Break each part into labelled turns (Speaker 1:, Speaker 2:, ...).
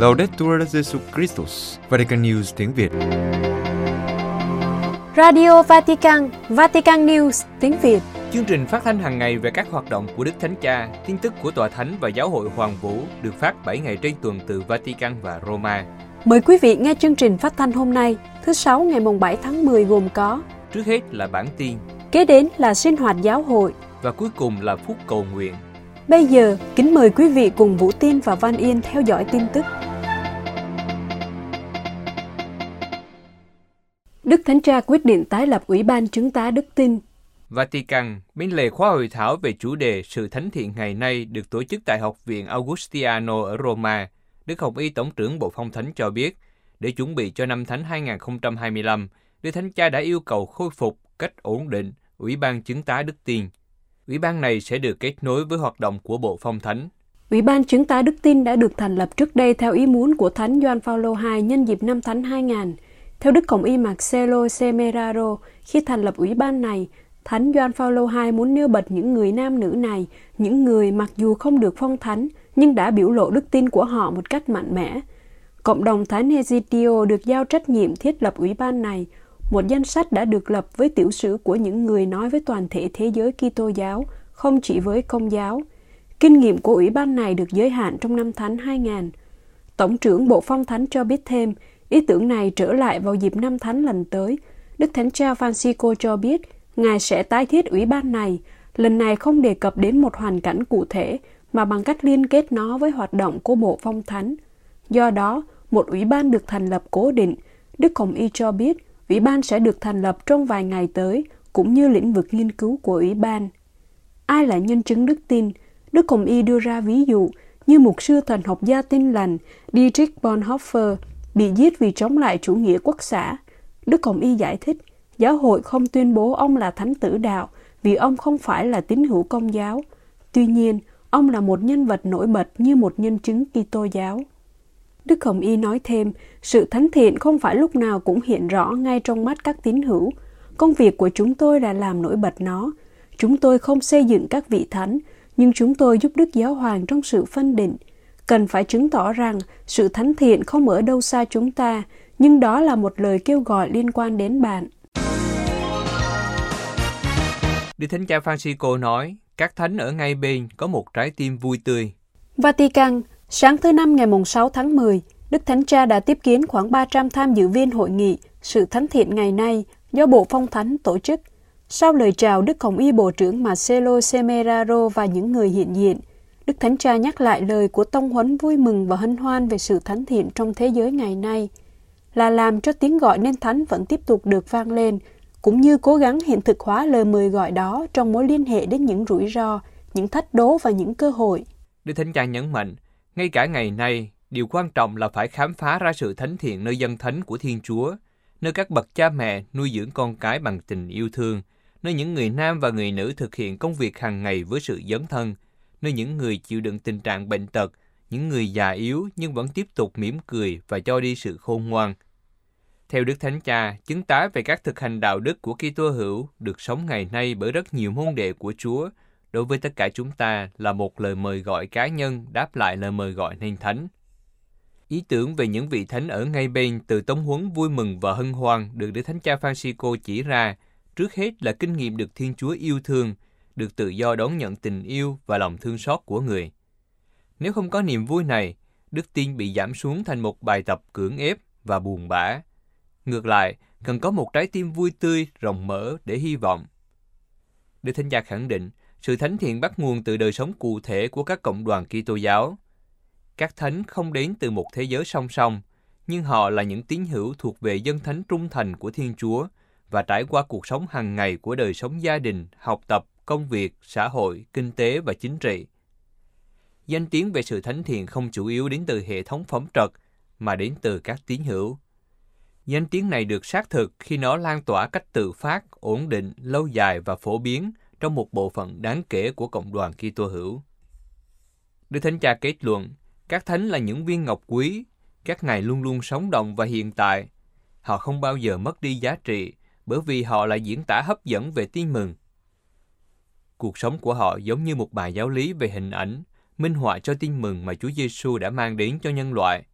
Speaker 1: Laudetur Jesu Christus, Vatican News tiếng Việt.
Speaker 2: Radio Vatican, Vatican News tiếng Việt.
Speaker 3: Chương trình phát thanh hàng ngày về các hoạt động của Đức Thánh Cha, tin tức của Tòa Thánh và Giáo hội Hoàng Vũ được phát 7 ngày trên tuần từ Vatican và Roma.
Speaker 2: Mời quý vị nghe chương trình phát thanh hôm nay, thứ Sáu ngày mùng 7 tháng 10 gồm có
Speaker 3: Trước hết là bản tin,
Speaker 2: Kế đến là sinh hoạt giáo hội.
Speaker 3: và cuối cùng là phút cầu nguyện.
Speaker 2: Bây giờ, kính mời quý vị cùng Vũ Tiên và Văn Yên theo dõi tin tức. Đức Thánh Cha quyết định tái lập Ủy ban chứng tá đức tin.
Speaker 3: Vatican, bên lề khóa hội thảo về chủ đề Sự Thánh Thiện ngày nay được tổ chức tại Học viện Augustiano ở Roma. Đức Hồng Y Tổng trưởng Bộ Phong Thánh cho biết, để chuẩn bị cho năm Thánh 2025, Đức Thánh Cha đã yêu cầu khôi phục cách ổn định Ủy ban chứng tá đức tin. Ủy ban này sẽ được kết nối với hoạt động của Bộ Phong Thánh.
Speaker 2: Ủy ban chứng tá đức tin đã được thành lập trước đây theo ý muốn của Thánh Gioan Phaolô II nhân dịp năm Thánh 2000. Theo Đức cộng Y Marcelo Semeraro, khi thành lập ủy ban này, Thánh Gioan Phaolô II muốn nêu bật những người nam nữ này, những người mặc dù không được phong thánh nhưng đã biểu lộ đức tin của họ một cách mạnh mẽ. Cộng đồng Thánh Hezitio được giao trách nhiệm thiết lập ủy ban này. Một danh sách đã được lập với tiểu sử của những người nói với toàn thể thế giới Kitô giáo, không chỉ với công giáo. Kinh nghiệm của ủy ban này được giới hạn trong năm Thánh 2000. Tổng trưởng Bộ Phong Thánh cho biết thêm, ý tưởng này trở lại vào dịp năm Thánh lần tới. Đức Thánh Cha Francisco cho biết, Ngài sẽ tái thiết ủy ban này, lần này không đề cập đến một hoàn cảnh cụ thể, mà bằng cách liên kết nó với hoạt động của Bộ Phong Thánh. Do đó, một ủy ban được thành lập cố định. Đức Hồng Y cho biết, ủy ban sẽ được thành lập trong vài ngày tới, cũng như lĩnh vực nghiên cứu của ủy ban. Ai là nhân chứng đức tin? Đức Hồng Y đưa ra ví dụ như mục sư thần học gia tin lành Dietrich Bonhoeffer bị giết vì chống lại chủ nghĩa quốc xã. Đức Hồng Y giải thích, giáo hội không tuyên bố ông là thánh tử đạo vì ông không phải là tín hữu công giáo. Tuy nhiên, ông là một nhân vật nổi bật như một nhân chứng Kitô giáo. Đức Hồng Y nói thêm, sự thánh thiện không phải lúc nào cũng hiện rõ ngay trong mắt các tín hữu. Công việc của chúng tôi là làm nổi bật nó. Chúng tôi không xây dựng các vị thánh, nhưng chúng tôi giúp Đức Giáo Hoàng trong sự phân định. Cần phải chứng tỏ rằng sự thánh thiện không ở đâu xa chúng ta, nhưng đó là một lời kêu gọi liên quan đến bạn.
Speaker 3: Đức Thánh Cha Francisco nói, các thánh ở ngay bên có một trái tim vui tươi.
Speaker 2: Vatican, sáng thứ Năm ngày mùng 6 tháng 10, Đức Thánh Cha đã tiếp kiến khoảng 300 tham dự viên hội nghị Sự Thánh Thiện ngày nay do Bộ Phong Thánh tổ chức. Sau lời chào Đức Hồng Y Bộ trưởng Marcelo Semeraro và những người hiện diện, Đức Thánh Cha nhắc lại lời của tông huấn vui mừng và hân hoan về sự thánh thiện trong thế giới ngày nay, là làm cho tiếng gọi nên thánh vẫn tiếp tục được vang lên, cũng như cố gắng hiện thực hóa lời mời gọi đó trong mối liên hệ đến những rủi ro, những thách đố và những cơ hội.
Speaker 3: Đức Thánh Cha nhấn mạnh, ngay cả ngày nay, điều quan trọng là phải khám phá ra sự thánh thiện nơi dân thánh của Thiên Chúa, nơi các bậc cha mẹ nuôi dưỡng con cái bằng tình yêu thương, nơi những người nam và người nữ thực hiện công việc hàng ngày với sự dấn thân, nơi những người chịu đựng tình trạng bệnh tật, những người già yếu nhưng vẫn tiếp tục mỉm cười và cho đi sự khôn ngoan. Theo Đức Thánh Cha, chứng tá về các thực hành đạo đức của Kitô hữu được sống ngày nay bởi rất nhiều môn đệ của Chúa, đối với tất cả chúng ta là một lời mời gọi cá nhân đáp lại lời mời gọi nên thánh. Ý tưởng về những vị thánh ở ngay bên từ tống huấn vui mừng và hân hoan được Đức Thánh Cha Francisco chỉ ra, trước hết là kinh nghiệm được Thiên Chúa yêu thương, được tự do đón nhận tình yêu và lòng thương xót của người. Nếu không có niềm vui này, đức tin bị giảm xuống thành một bài tập cưỡng ép và buồn bã. Ngược lại, cần có một trái tim vui tươi, rộng mở để hy vọng. Đức Thánh Cha khẳng định, sự thánh thiện bắt nguồn từ đời sống cụ thể của các cộng đoàn Kitô giáo. Các thánh không đến từ một thế giới song song, nhưng họ là những tín hữu thuộc về dân thánh trung thành của Thiên Chúa và trải qua cuộc sống hàng ngày của đời sống gia đình, học tập, công việc, xã hội, kinh tế và chính trị. Danh tiếng về sự thánh thiện không chủ yếu đến từ hệ thống phẩm trật, mà đến từ các tín hữu. Danh tiếng này được xác thực khi nó lan tỏa cách tự phát, ổn định, lâu dài và phổ biến trong một bộ phận đáng kể của cộng đoàn Kitô hữu. Đức Thánh Cha kết luận, các thánh là những viên ngọc quý, các ngài luôn luôn sống động và hiện tại. Họ không bao giờ mất đi giá trị, bởi vì họ là diễn tả hấp dẫn về tin mừng. Cuộc sống của họ giống như một bài giáo lý về hình ảnh, minh họa cho tin mừng mà Chúa Giêsu đã mang đến cho nhân loại.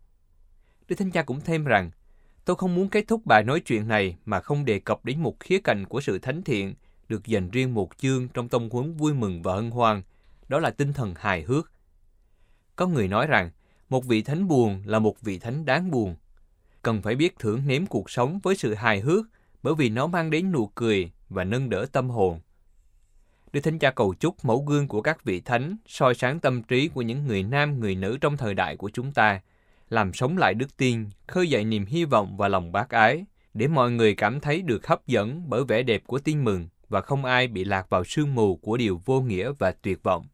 Speaker 3: Đức Thánh Cha cũng thêm rằng, tôi không muốn kết thúc bài nói chuyện này mà không đề cập đến một khía cạnh của sự thánh thiện được dành riêng một chương trong tông huấn vui mừng và hân hoan, đó là tinh thần hài hước. Có người nói rằng, một vị thánh buồn là một vị thánh đáng buồn. Cần phải biết thưởng nếm cuộc sống với sự hài hước bởi vì nó mang đến nụ cười và nâng đỡ tâm hồn. Đức Thánh Cha cầu chúc mẫu gương của các vị thánh soi sáng tâm trí của những người nam, người nữ trong thời đại của chúng ta, làm sống lại đức tin, khơi dậy niềm hy vọng và lòng bác ái, để mọi người cảm thấy được hấp dẫn bởi vẻ đẹp của tin mừng và không ai bị lạc vào sương mù của điều vô nghĩa và tuyệt vọng.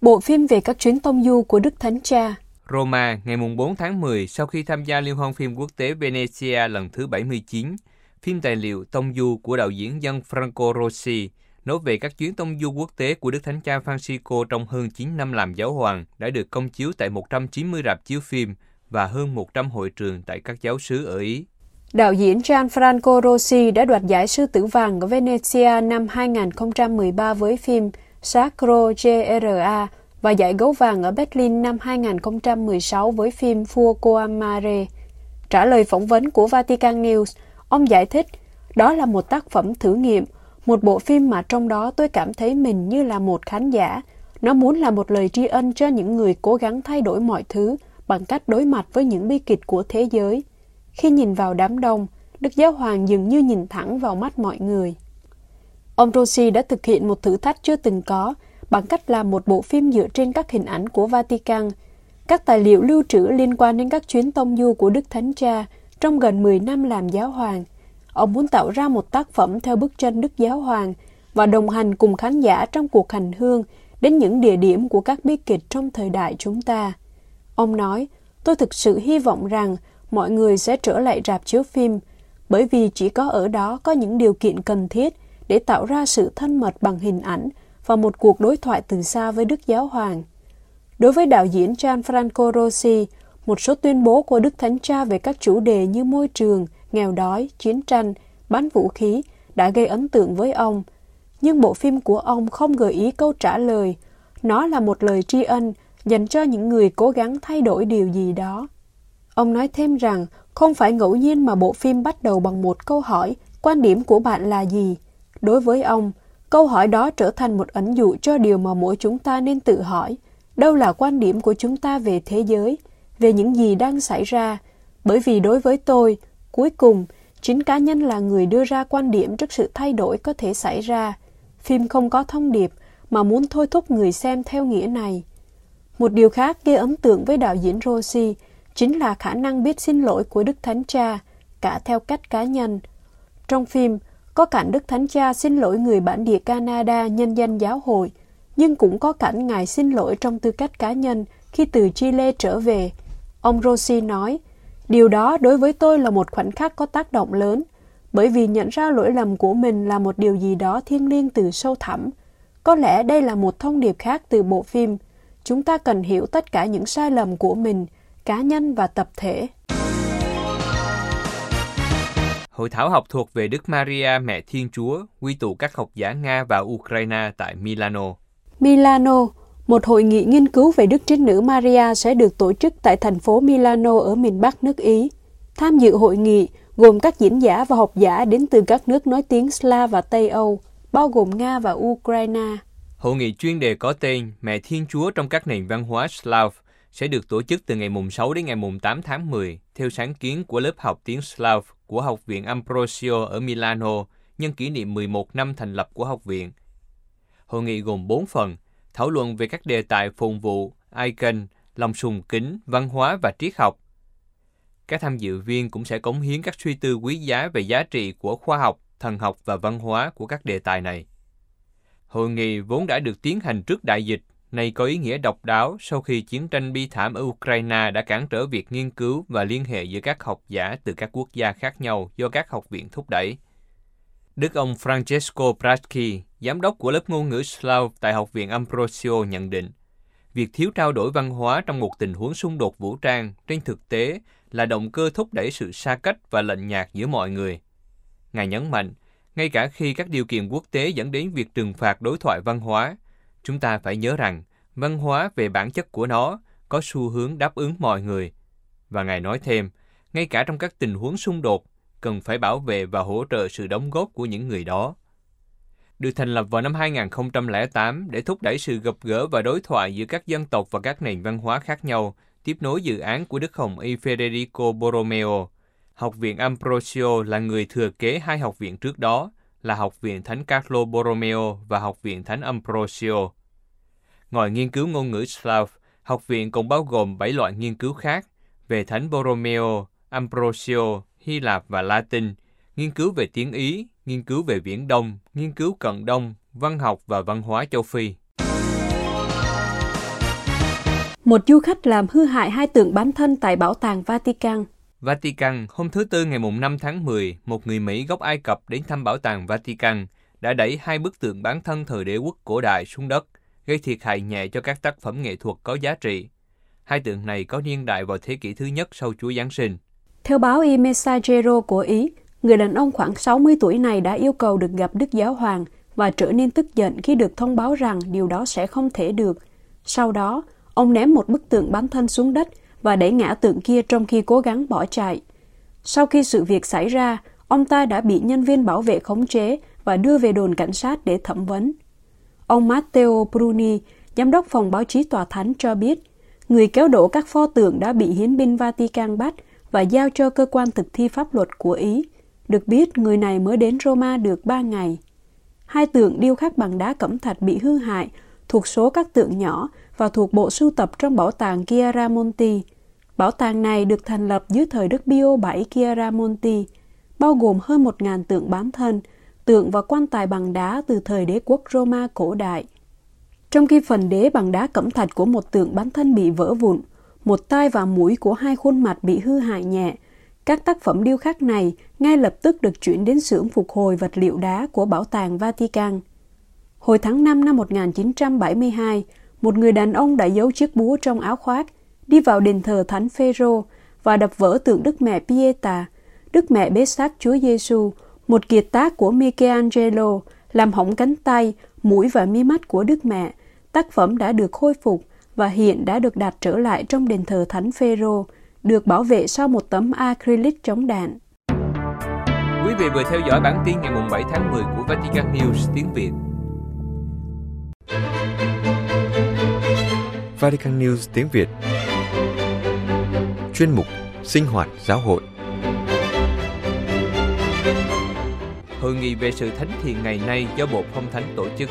Speaker 2: Bộ phim về các chuyến tông du của Đức Thánh Cha
Speaker 3: Roma, ngày 4 tháng 10, sau khi tham gia Liên hoan phim quốc tế Venezia lần thứ 79, phim tài liệu Tông Du của đạo diễn dân Franco Rossi nói về các chuyến tông du quốc tế của Đức Thánh Cha Francisco trong hơn 9 năm làm giáo hoàng đã được công chiếu tại 190 rạp chiếu phim và hơn 100 hội trường tại các giáo xứ ở Ý.
Speaker 2: Đạo diễn Gianfranco Rossi đã đoạt giải sư tử vàng ở Venezia năm 2013 với phim Sacro GRA và giải gấu vàng ở Berlin năm 2016 với phim Fuoco Amare. Trả lời phỏng vấn của Vatican News, ông giải thích, đó là một tác phẩm thử nghiệm, một bộ phim mà trong đó tôi cảm thấy mình như là một khán giả. Nó muốn là một lời tri ân cho những người cố gắng thay đổi mọi thứ bằng cách đối mặt với những bi kịch của thế giới. Khi nhìn vào đám đông, Đức Giáo Hoàng dường như nhìn thẳng vào mắt mọi người. Ông Rossi đã thực hiện một thử thách chưa từng có bằng cách làm một bộ phim dựa trên các hình ảnh của Vatican, các tài liệu lưu trữ liên quan đến các chuyến tông du của Đức Thánh Cha trong gần 10 năm làm giáo hoàng. Ông muốn tạo ra một tác phẩm theo bức tranh Đức Giáo Hoàng và đồng hành cùng khán giả trong cuộc hành hương đến những địa điểm của các bi kịch trong thời đại chúng ta. Ông nói, tôi thực sự hy vọng rằng mọi người sẽ trở lại rạp chiếu phim, bởi vì chỉ có ở đó có những điều kiện cần thiết để tạo ra sự thân mật bằng hình ảnh và một cuộc đối thoại từ xa với Đức Giáo Hoàng. Đối với đạo diễn Gianfranco Rossi, một số tuyên bố của Đức Thánh Cha về các chủ đề như môi trường, nghèo đói, chiến tranh, bán vũ khí đã gây ấn tượng với ông. Nhưng bộ phim của ông không gợi ý câu trả lời. Nó là một lời tri ân dành cho những người cố gắng thay đổi điều gì đó. Ông nói thêm rằng không phải ngẫu nhiên mà bộ phim bắt đầu bằng một câu hỏi quan điểm của bạn là gì. Đối với ông, câu hỏi đó trở thành một ẩn dụ cho điều mà mỗi chúng ta nên tự hỏi. Đâu là quan điểm của chúng ta về thế giới, về những gì đang xảy ra? Bởi vì đối với tôi, cuối cùng, chính cá nhân là người đưa ra quan điểm trước sự thay đổi có thể xảy ra. Phim không có thông điệp mà muốn thôi thúc người xem theo nghĩa này. Một điều khác gây ấn tượng với đạo diễn Rossi chính là khả năng biết xin lỗi của Đức Thánh Cha, cả theo cách cá nhân. Trong phim, có cảnh Đức Thánh Cha xin lỗi người bản địa Canada nhân danh giáo hội, nhưng cũng có cảnh Ngài xin lỗi trong tư cách cá nhân khi từ Chile trở về. Ông Rossi nói, điều đó đối với tôi là một khoảnh khắc có tác động lớn, bởi vì nhận ra lỗi lầm của mình là một điều gì đó thiêng liêng từ sâu thẳm. Có lẽ đây là một thông điệp khác từ bộ phim. Chúng ta cần hiểu tất cả những sai lầm của mình, cá nhân và tập thể.
Speaker 3: Hội thảo học thuộc về Đức Maria Mẹ Thiên Chúa quy tụ các học giả Nga và Ukraine tại Milano.
Speaker 2: Milano, một hội nghị nghiên cứu về Đức Trinh Nữ Maria sẽ được tổ chức tại thành phố Milano ở miền Bắc nước Ý. Tham dự hội nghị gồm các diễn giả và học giả đến từ các nước nói tiếng Slav và Tây Âu, bao gồm Nga và Ukraine.
Speaker 3: Hội nghị chuyên đề có tên Mẹ Thiên Chúa trong các nền văn hóa Slav sẽ được tổ chức từ ngày mùng 6 đến ngày mùng 8 tháng 10 theo sáng kiến của lớp học tiếng Slav của Học viện Ambrosio ở Milano nhân kỷ niệm 11 năm thành lập của học viện. Hội nghị gồm 4 phần, thảo luận về các đề tài phồn vụ, icon, lòng sùng kính, văn hóa và triết học. Các tham dự viên cũng sẽ cống hiến các suy tư quý giá về giá trị của khoa học, thần học và văn hóa của các đề tài này. Hội nghị vốn đã được tiến hành trước đại dịch này có ý nghĩa độc đáo sau khi chiến tranh bi thảm ở Ukraine đã cản trở việc nghiên cứu và liên hệ giữa các học giả từ các quốc gia khác nhau do các học viện thúc đẩy. Đức ông Francesco Braschi, giám đốc của lớp ngôn ngữ Slav tại Học viện Ambrosio nhận định, việc thiếu trao đổi văn hóa trong một tình huống xung đột vũ trang trên thực tế là động cơ thúc đẩy sự xa cách và lạnh nhạt giữa mọi người. Ngài nhấn mạnh, ngay cả khi các điều kiện quốc tế dẫn đến việc trừng phạt đối thoại văn hóa, chúng ta phải nhớ rằng văn hóa về bản chất của nó có xu hướng đáp ứng mọi người. Và Ngài nói thêm, ngay cả trong các tình huống xung đột, cần phải bảo vệ và hỗ trợ sự đóng góp của những người đó. Được thành lập vào năm 2008 để thúc đẩy sự gặp gỡ và đối thoại giữa các dân tộc và các nền văn hóa khác nhau, tiếp nối dự án của Đức Hồng Y Federico Borromeo. Học viện Ambrosio là người thừa kế hai học viện trước đó, là Học viện Thánh Carlo Borromeo và Học viện Thánh Ambrosio. Ngoài nghiên cứu ngôn ngữ Slav, học viện còn bao gồm 7 loại nghiên cứu khác về Thánh Borromeo, Ambrosio, Hy Lạp và Latin, nghiên cứu về tiếng Ý, nghiên cứu về Viễn Đông, nghiên cứu Cận Đông, văn học và văn hóa châu Phi.
Speaker 2: Một du khách làm hư hại hai tượng bán thân tại bảo tàng Vatican.
Speaker 3: Vatican, hôm thứ Tư ngày 5 tháng 10, một người Mỹ gốc Ai Cập đến thăm bảo tàng Vatican đã đẩy hai bức tượng bán thân thời đế quốc cổ đại xuống đất, gây thiệt hại nhẹ cho các tác phẩm nghệ thuật có giá trị. Hai tượng này có niên đại vào thế kỷ thứ nhất sau Chúa Giáng sinh.
Speaker 2: Theo báo I Messaggero của Ý, người đàn ông khoảng 60 tuổi này đã yêu cầu được gặp Đức Giáo Hoàng và trở nên tức giận khi được thông báo rằng điều đó sẽ không thể được. Sau đó, ông ném một bức tượng bán thân xuống đất và đẩy ngã tượng kia trong khi cố gắng bỏ chạy. Sau khi sự việc xảy ra, ông ta đã bị nhân viên bảo vệ khống chế và đưa về đồn cảnh sát để thẩm vấn. Ông Matteo Bruni, giám đốc phòng báo chí tòa thánh cho biết, người kéo đổ các pho tượng đã bị hiến binh Vatican bắt và giao cho cơ quan thực thi pháp luật của Ý. Được biết, người này mới đến Roma được 3 ngày. Hai tượng điêu khắc bằng đá cẩm thạch bị hư hại, thuộc số các tượng nhỏ và thuộc bộ sưu tập trong bảo tàng Chiaramonti. Bảo tàng này được thành lập dưới thời Đức Pio VII Chiaramonti, bao gồm hơn 1.000 tượng bán thân, tượng và quan tài bằng đá từ thời đế quốc Roma cổ đại. Trong khi phần đế bằng đá cẩm thạch của một tượng bán thân bị vỡ vụn, một tai và mũi của hai khuôn mặt bị hư hại nhẹ, các tác phẩm điêu khắc này ngay lập tức được chuyển đến xưởng phục hồi vật liệu đá của Bảo tàng Vatican. Hồi tháng 5 năm 1972, một người đàn ông đã giấu chiếc búa trong áo khoác, đi vào đền thờ Thánh Phêrô và đập vỡ tượng Đức Mẹ Pieta, Đức Mẹ bế xác Chúa Giêsu, một kiệt tác của Michelangelo, làm hỏng cánh tay, mũi và mi mắt của Đức Mẹ. Tác phẩm đã được khôi phục và hiện đã được đặt trở lại trong đền thờ Thánh Phêrô, được bảo vệ sau một tấm acrylic chống đạn.
Speaker 3: Quý vị vừa theo dõi bản tin ngày 7 tháng 10 của Vatican News tiếng Việt.
Speaker 1: Vatican News tiếng Việt Chuyên mục Sinh hoạt giáo hội
Speaker 3: Hội nghị về sự thánh thiện ngày nay do Bộ Phong Thánh tổ chức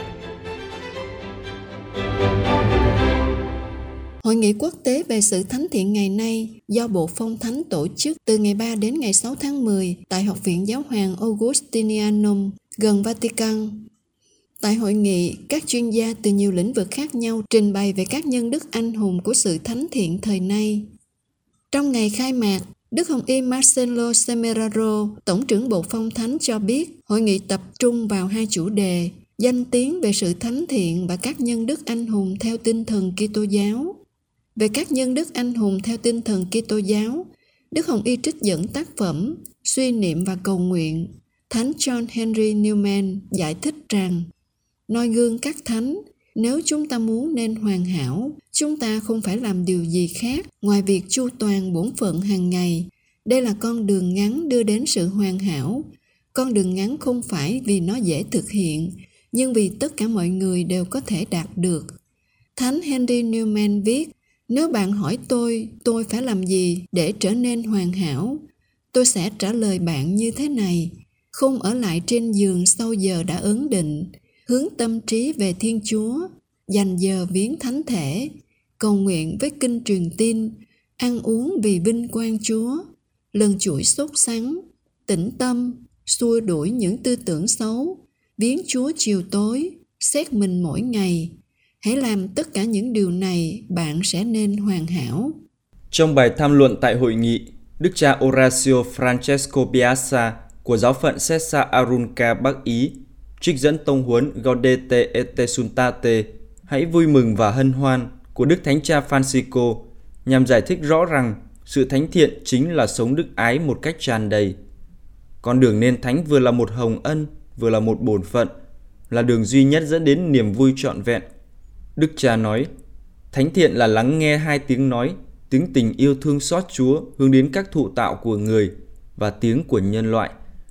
Speaker 4: Hội nghị quốc tế về sự thánh thiện ngày nay do Bộ Phong Thánh tổ chức từ ngày 3 đến ngày 6 tháng 10 tại Học viện Giáo hoàng Augustinianum gần Vatican. Tại hội nghị, các chuyên gia từ nhiều lĩnh vực khác nhau trình bày về các nhân đức anh hùng của sự thánh thiện thời nay. Trong ngày khai mạc, Đức Hồng Y Marcelo Semeraro, Tổng trưởng Bộ Phong Thánh cho biết hội nghị tập trung vào hai chủ đề danh tiếng về sự thánh thiện và các nhân đức anh hùng theo tinh thần Kitô giáo. Về các nhân đức anh hùng theo tinh thần Kitô giáo, Đức Hồng Y trích dẫn tác phẩm Suy niệm và cầu nguyện. Thánh John Henry Newman giải thích rằng noi gương các thánh nếu chúng ta muốn nên hoàn hảo chúng ta không phải làm điều gì khác ngoài việc chu toàn bổn phận hàng ngày. Đây là con đường ngắn đưa đến sự hoàn hảo. Con đường ngắn không phải vì nó dễ thực hiện nhưng vì tất cả mọi người đều có thể đạt được. Thánh henry newman viết nếu bạn hỏi tôi tôi phải làm gì để trở nên hoàn hảo? Tôi sẽ trả lời bạn như thế này. Không ở lại trên giường sau giờ đã ấn định. Hướng tâm trí về thiên chúa, dành giờ viếng thánh thể. Cầu nguyện với kinh truyền tin, ăn uống vì vinh quang chúa. Lần chuỗi sốt sắng, tĩnh tâm, xua đuổi những tư tưởng xấu. Viếng chúa chiều tối, xét mình mỗi ngày hãy làm tất cả những điều này bạn sẽ nên hoàn hảo
Speaker 5: trong bài tham luận tại hội nghị đức cha Horacio Francesco Piazza của giáo phận Sessa Arunca Bắc Ý trích dẫn tông huấn Gaudete et suntate hãy vui mừng và hân hoan của Đức Thánh Cha Francisco nhằm giải thích rõ rằng sự thánh thiện chính là sống đức ái một cách tràn đầy. Con đường nên thánh vừa là một hồng ân, vừa là một bổn phận, là đường duy nhất dẫn đến niềm vui trọn vẹn. Đức cha nói, Thánh thiện là lắng nghe hai tiếng nói, tiếng tình yêu thương xót Chúa hướng đến các thụ tạo của người và tiếng của nhân loại,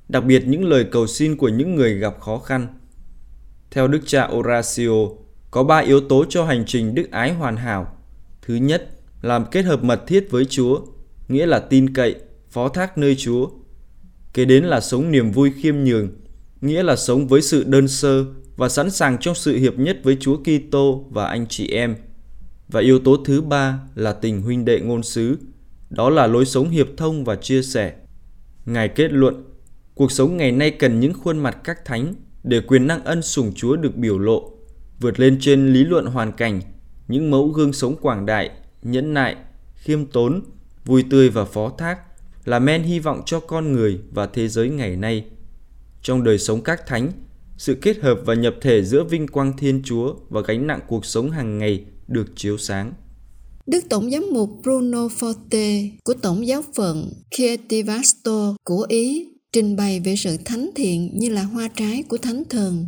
Speaker 5: đặc biệt những lời cầu xin của những người gặp khó khăn. Theo Đức cha Horacio, có ba yếu tố cho hành trình đức ái hoàn hảo. Thứ nhất, làm kết hợp mật thiết với Chúa, nghĩa là tin cậy, phó thác nơi Chúa. Kế đến là sống niềm vui khiêm nhường, nghĩa là sống với sự đơn sơ và sẵn sàng trong sự hiệp nhất với Chúa Kitô và anh chị em. Và yếu tố thứ ba là tình huynh đệ ngôn sứ, đó là lối sống hiệp thông và chia sẻ. Ngài kết luận, cuộc sống ngày nay cần những khuôn mặt các thánh để quyền năng ân sủng Chúa được biểu lộ, vượt lên trên lý luận hoàn cảnh, những mẫu gương sống quảng đại, nhẫn nại, khiêm tốn, vui tươi và phó thác là men hy vọng cho con người và thế giới ngày nay. Trong đời sống các thánh, sự kết hợp và nhập thể giữa vinh quang Thiên Chúa và gánh nặng cuộc sống hàng ngày được chiếu sáng.
Speaker 4: Đức Tổng giám mục Bruno Forte của Tổng giáo phận Chietivasto của Ý trình bày về sự thánh thiện như là hoa trái của thánh thần.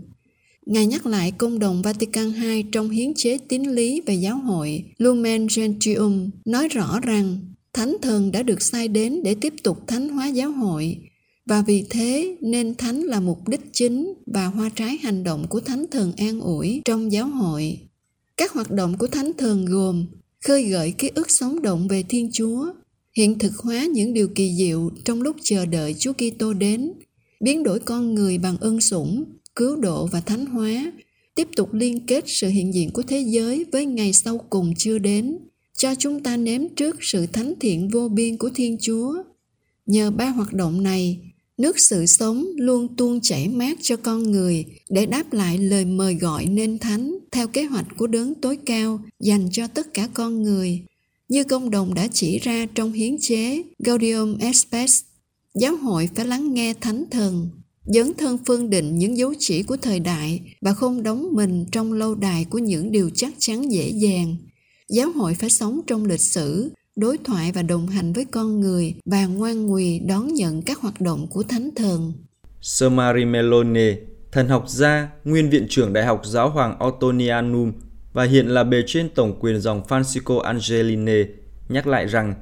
Speaker 4: Ngài nhắc lại công đồng Vatican II trong hiến chế tín lý về giáo hội Lumen Gentium nói rõ rằng thánh thần đã được sai đến để tiếp tục thánh hóa giáo hội và vì thế nên thánh là mục đích chính và hoa trái hành động của thánh thần an ủi trong giáo hội. Các hoạt động của thánh thần gồm khơi gợi ký ức sống động về Thiên Chúa, hiện thực hóa những điều kỳ diệu trong lúc chờ đợi Chúa Kitô đến, biến đổi con người bằng ân sủng, cứu độ và thánh hóa, tiếp tục liên kết sự hiện diện của thế giới với ngày sau cùng chưa đến, cho chúng ta nếm trước sự thánh thiện vô biên của Thiên Chúa. Nhờ ba hoạt động này, nước sự sống luôn tuôn chảy mát cho con người. Để đáp lại lời mời gọi nên thánh theo kế hoạch của đấng tối cao dành cho tất cả con người. Như công đồng đã chỉ ra trong hiến chế Gaudium et Spes giáo hội phải lắng nghe thánh thần, dấn thân phương định những dấu chỉ của thời đại và không đóng mình trong lâu đài của những điều chắc chắn dễ dàng. Giáo hội phải sống trong lịch sử đối thoại và đồng hành với con người và ngoan ngùi đón nhận các hoạt động của thánh thần.
Speaker 5: Sơ Marie Melone, thần học gia, nguyên viện trưởng Đại học Giáo hoàng Ottonianum và hiện là bề trên tổng quyền dòng Francisco Angeline, nhắc lại rằng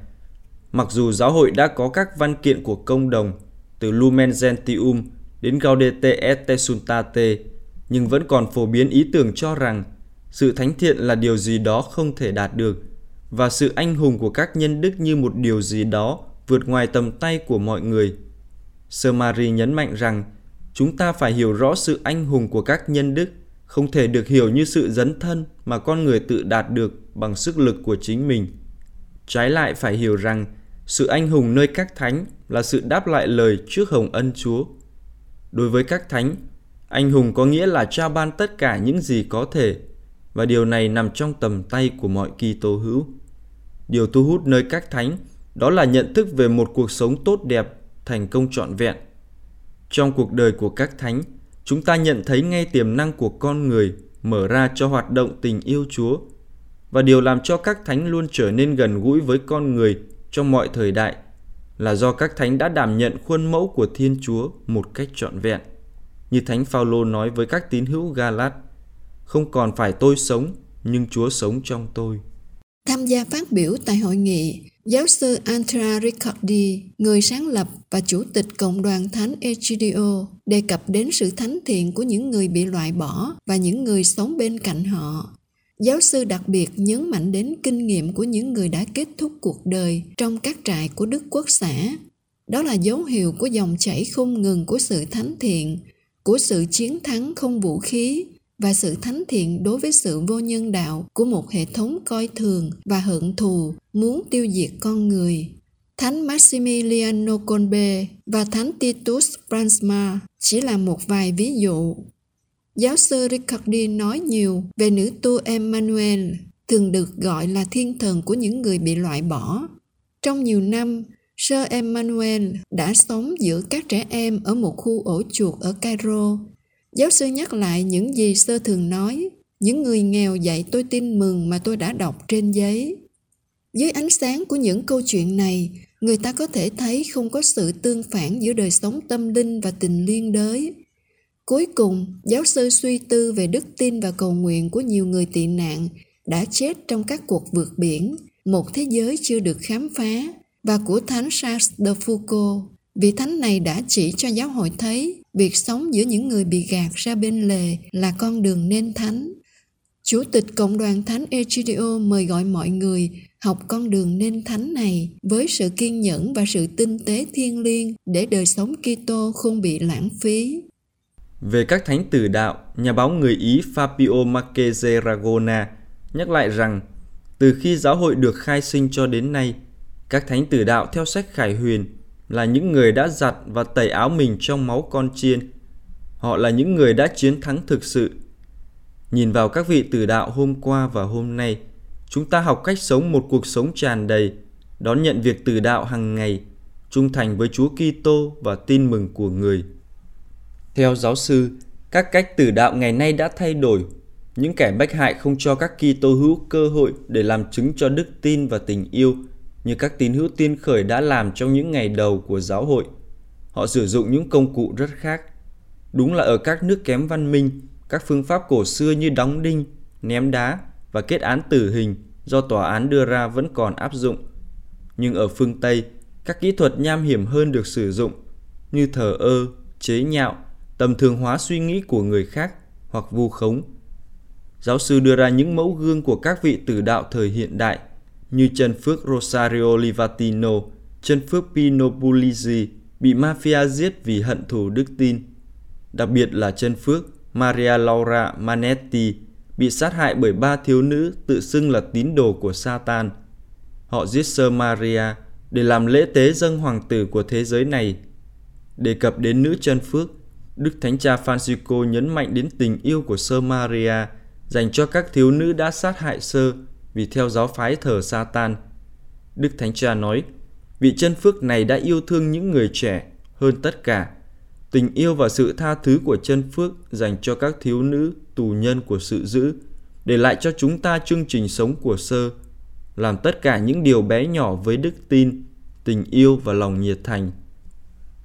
Speaker 5: mặc dù giáo hội đã có các văn kiện của công đồng từ Lumen Gentium đến Gaudete et Tessuntate, nhưng vẫn còn phổ biến ý tưởng cho rằng sự thánh thiện là điều gì đó không thể đạt được và sự anh hùng của các nhân đức như một điều gì đó vượt ngoài tầm tay của mọi người. Sơ Marie nhấn mạnh rằng chúng ta phải hiểu rõ sự anh hùng của các nhân đức không thể được hiểu như sự dấn thân mà con người tự đạt được bằng sức lực của chính mình. Trái lại phải hiểu rằng sự anh hùng nơi các thánh là sự đáp lại lời trước hồng ân Chúa. Đối với các thánh, anh hùng có nghĩa là trao ban tất cả những gì có thể và điều này nằm trong tầm tay của mọi Kitô hữu. Điều thu hút nơi các thánh đó là nhận thức về một cuộc sống tốt đẹp, thành công trọn vẹn. Trong cuộc đời của các thánh, chúng ta nhận thấy ngay tiềm năng của con người mở ra cho hoạt động tình yêu Chúa. Và điều làm cho các thánh luôn trở nên gần gũi với con người trong mọi thời đại là do các thánh đã đảm nhận khuôn mẫu của Thiên Chúa một cách trọn vẹn. Như Thánh Phaolô nói với các tín hữu Galat, không còn phải tôi sống, nhưng Chúa sống trong tôi.
Speaker 4: Tham gia phát biểu tại hội nghị, giáo sư Andrea Riccardi, người sáng lập và chủ tịch Cộng đoàn Thánh Egidio, đề cập đến sự thánh thiện của những người bị loại bỏ và những người sống bên cạnh họ. Giáo sư đặc biệt nhấn mạnh đến kinh nghiệm của những người đã kết thúc cuộc đời trong các trại của Đức Quốc xã. Đó là dấu hiệu của dòng chảy không ngừng của sự thánh thiện, của sự chiến thắng không vũ khí và sự thánh thiện đối với sự vô nhân đạo của một hệ thống coi thường và hận thù muốn tiêu diệt con người. Thánh Maximiliano Kolbe và Thánh Titus Brandsma chỉ là một vài ví dụ. Giáo sư Riccardi nói nhiều về nữ tu Emmanuel, thường được gọi là thiên thần của những người bị loại bỏ. Trong nhiều năm, Sir Emmanuel đã sống giữa các trẻ em ở một khu ổ chuột ở Cairo Giáo sư nhắc lại những gì sơ thường nói, những người nghèo dạy tôi tin mừng mà tôi đã đọc trên giấy. Dưới ánh sáng của những câu chuyện này, người ta có thể thấy không có sự tương phản giữa đời sống tâm linh và tình liên đới. Cuối cùng, giáo sư suy tư về đức tin và cầu nguyện của nhiều người tị nạn đã chết trong các cuộc vượt biển, một thế giới chưa được khám phá, và của Thánh Charles de Foucault. Vị thánh này đã chỉ cho giáo hội thấy việc sống giữa những người bị gạt ra bên lề là con đường nên thánh. Chủ tịch Cộng đoàn Thánh Egidio mời gọi mọi người học con đường nên thánh này với sự kiên nhẫn và sự tinh tế thiêng liêng để đời sống Kitô không bị lãng phí.
Speaker 5: Về các thánh tử đạo, nhà báo người Ý Fabio Marchese Ragona nhắc lại rằng từ khi giáo hội được khai sinh cho đến nay, các thánh tử đạo theo sách Khải Huyền là những người đã giặt và tẩy áo mình trong máu con chiên. Họ là những người đã chiến thắng thực sự. Nhìn vào các vị tử đạo hôm qua và hôm nay, chúng ta học cách sống một cuộc sống tràn đầy, đón nhận việc tử đạo hàng ngày, trung thành với Chúa Kitô và tin mừng của người. Theo giáo sư, các cách tử đạo ngày nay đã thay đổi. Những kẻ bách hại không cho các Kitô hữu cơ hội để làm chứng cho đức tin và tình yêu như các tín hữu tiên khởi đã làm trong những ngày đầu của giáo hội. Họ sử dụng những công cụ rất khác. Đúng là ở các nước kém văn minh, các phương pháp cổ xưa như đóng đinh, ném đá và kết án tử hình do tòa án đưa ra vẫn còn áp dụng. Nhưng ở phương Tây, các kỹ thuật nham hiểm hơn được sử dụng như thờ ơ, chế nhạo, tầm thường hóa suy nghĩ của người khác hoặc vu khống. Giáo sư đưa ra những mẫu gương của các vị tử đạo thời hiện đại như chân phước Rosario Livatino, chân phước Pino Puglisi bị mafia giết vì hận thù đức tin. Đặc biệt là chân phước Maria Laura Manetti bị sát hại bởi ba thiếu nữ tự xưng là tín đồ của Satan. Họ giết Sơ Maria để làm lễ tế dâng hoàng tử của thế giới này. Đề cập đến nữ chân phước, Đức Thánh Cha Francisco nhấn mạnh đến tình yêu của Sơ Maria dành cho các thiếu nữ đã sát hại Sơ vì theo giáo phái thờ Satan. Đức Thánh Cha nói, vị chân phước này đã yêu thương những người trẻ hơn tất cả. Tình yêu và sự tha thứ của chân phước dành cho các thiếu nữ tù nhân của sự giữ, để lại cho chúng ta chương trình sống của sơ, làm tất cả những điều bé nhỏ với đức tin, tình yêu và lòng nhiệt thành.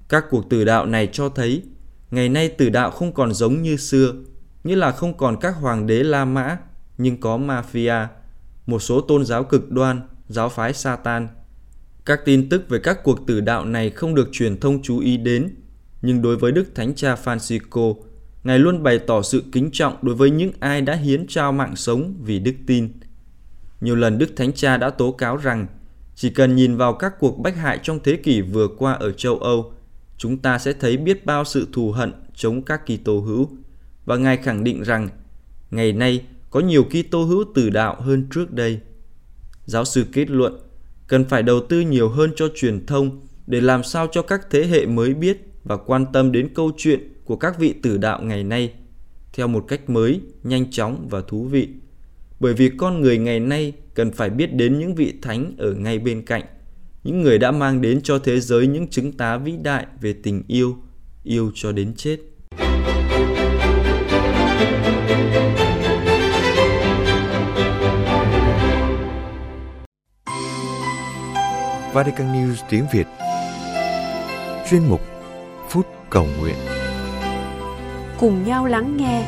Speaker 5: Các cuộc tử đạo này cho thấy, ngày nay tử đạo không còn giống như xưa, như là không còn các hoàng đế La Mã, nhưng có mafia, một số tôn giáo cực đoan, giáo phái Satan. Các tin tức về các cuộc tử đạo này không được truyền thông chú ý đến, nhưng đối với Đức Thánh Cha Francisco, Ngài luôn bày tỏ sự kính trọng đối với những ai đã hiến trao mạng sống vì đức tin. Nhiều lần Đức Thánh Cha đã tố cáo rằng chỉ cần nhìn vào các cuộc bách hại trong thế kỷ vừa qua ở châu Âu, chúng ta sẽ thấy biết bao sự thù hận chống các Kitô hữu. Và Ngài khẳng định rằng ngày nay có nhiều Kitô hữu tử đạo hơn trước đây. Giáo sư kết luận, cần phải đầu tư nhiều hơn cho truyền thông để làm sao cho các thế hệ mới biết và quan tâm đến câu chuyện của các vị tử đạo ngày nay theo một cách mới, nhanh chóng và thú vị. Bởi vì con người ngày nay cần phải biết đến những vị thánh ở ngay bên cạnh, những người đã mang đến cho thế giới những chứng tá vĩ đại về tình yêu, yêu cho đến chết.
Speaker 1: Vatican News tiếng Việt. Chuyên mục Phút Cầu Nguyện.
Speaker 2: Cùng nhau lắng nghe.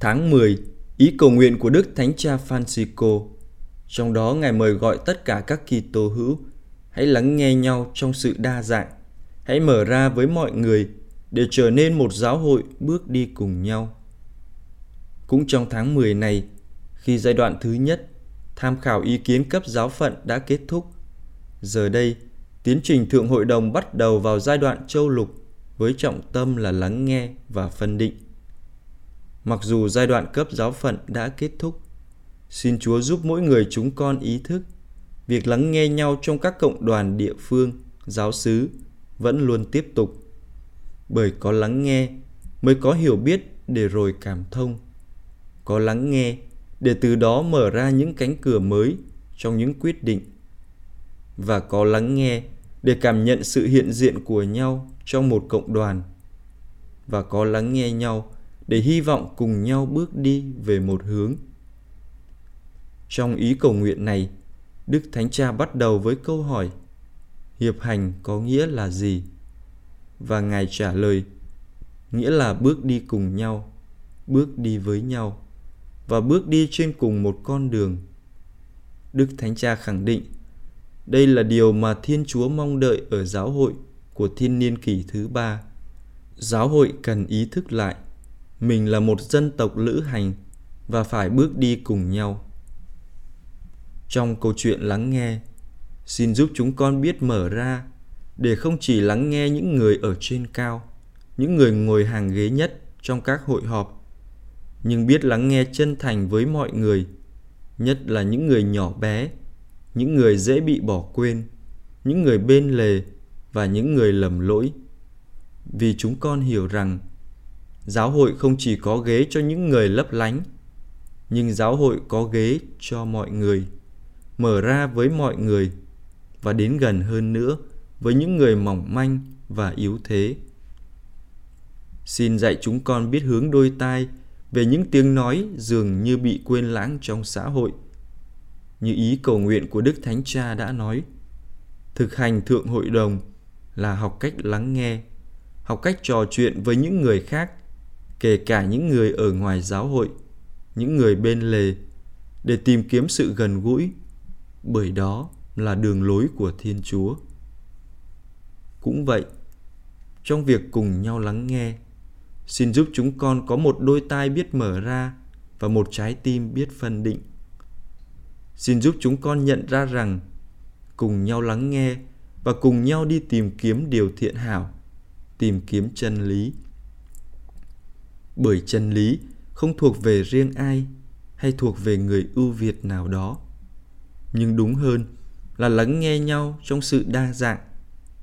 Speaker 5: Tháng 10, ý cầu nguyện của Đức Thánh Cha Francisco. Trong đó Ngài mời gọi tất cả các Kitô hữu hãy lắng nghe nhau trong sự đa dạng, hãy mở ra với mọi người để trở nên một giáo hội bước đi cùng nhau. Cũng trong tháng 10 này, khi giai đoạn thứ nhất, tham khảo ý kiến cấp giáo phận đã kết thúc, giờ đây, tiến trình Thượng Hội đồng bắt đầu vào giai đoạn châu lục với trọng tâm là lắng nghe và phân định. Mặc dù giai đoạn cấp giáo phận đã kết thúc, xin Chúa giúp mỗi người chúng con ý thức việc lắng nghe nhau trong các cộng đoàn địa phương, giáo xứ vẫn luôn tiếp tục. Bởi có lắng nghe mới có hiểu biết để rồi cảm thông. Có lắng nghe để từ đó mở ra những cánh cửa mới trong những quyết định. Và có lắng nghe để cảm nhận sự hiện diện của nhau trong một cộng đoàn. Và có lắng nghe nhau để hy vọng cùng nhau bước đi về một hướng. Trong ý cầu nguyện này, Đức Thánh Cha bắt đầu với câu hỏi hiệp hành có nghĩa là gì? Và Ngài trả lời, nghĩa là bước đi cùng nhau, bước đi với nhau và bước đi trên cùng một con đường. Đức Thánh Cha khẳng định, đây là điều mà Thiên Chúa mong đợi ở giáo hội của thiên niên kỷ thứ ba. Giáo hội cần ý thức lại, mình là một dân tộc lữ hành và phải bước đi cùng nhau. Trong câu chuyện lắng nghe, xin giúp chúng con biết mở ra để không chỉ lắng nghe những người ở trên cao, những người ngồi hàng ghế nhất trong các hội họp, nhưng biết lắng nghe chân thành với mọi người, nhất là những người nhỏ bé, những người dễ bị bỏ quên, những người bên lề và những người lầm lỗi. Vì chúng con hiểu rằng giáo hội không chỉ có ghế cho những người lấp lánh, nhưng giáo hội có ghế cho mọi người, mở ra với mọi người và đến gần hơn nữa với những người mỏng manh và yếu thế. Xin dạy chúng con biết hướng đôi tai về những tiếng nói dường như bị quên lãng trong xã hội. Như ý cầu nguyện của Đức Thánh Cha đã nói, thực hành thượng hội đồng là học cách lắng nghe, học cách trò chuyện với những người khác, kể cả những người ở ngoài giáo hội, những người bên lề, để tìm kiếm sự gần gũi, bởi đó là đường lối của Thiên Chúa. Cũng vậy, trong việc cùng nhau lắng nghe, xin giúp chúng con có một đôi tai biết mở ra và một trái tim biết phân định. Xin giúp chúng con nhận ra rằng cùng nhau lắng nghe và cùng nhau đi tìm kiếm điều thiện hảo, tìm kiếm chân lý. Bởi chân lý không thuộc về riêng ai hay thuộc về người ưu việt nào đó, nhưng đúng hơn là lắng nghe nhau trong sự đa dạng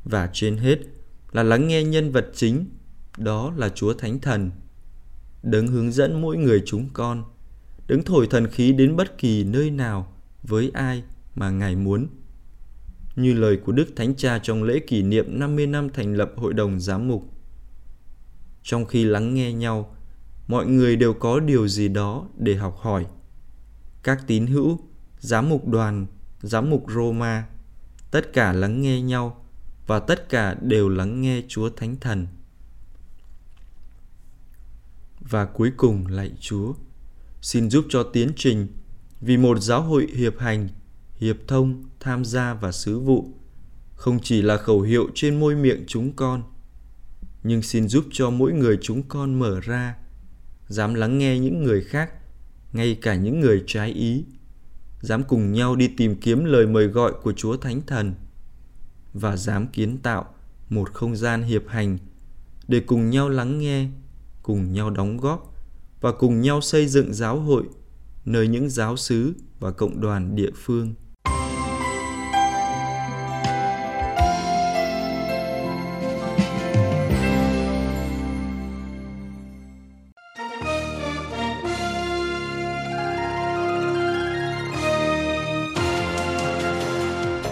Speaker 5: và trên hết là lắng nghe nhân vật chính, đó là Chúa Thánh Thần. Đấng hướng dẫn mỗi người chúng con, đấng thổi thần khí đến bất kỳ nơi nào với ai mà Ngài muốn. Như lời của Đức Thánh Cha trong lễ kỷ niệm 50 năm thành lập Hội đồng Giám mục. Trong khi lắng nghe nhau, mọi người đều có điều gì đó để học hỏi. Các tín hữu, giám mục đoàn, giám mục Roma, tất cả lắng nghe nhau và tất cả đều lắng nghe Chúa Thánh Thần. Và cuối cùng lạy Chúa, xin giúp cho tiến trình vì một giáo hội hiệp hành, hiệp thông, tham gia và sứ vụ không chỉ là khẩu hiệu trên môi miệng chúng con, nhưng xin giúp cho mỗi người chúng con mở ra, dám lắng nghe những người khác, ngay cả những người trái ý, dám cùng nhau đi tìm kiếm lời mời gọi của Chúa Thánh Thần – và dám kiến tạo một không gian hiệp hành để cùng nhau lắng nghe, cùng nhau đóng góp và cùng nhau xây dựng giáo hội nơi những giáo sứ và cộng đoàn địa phương.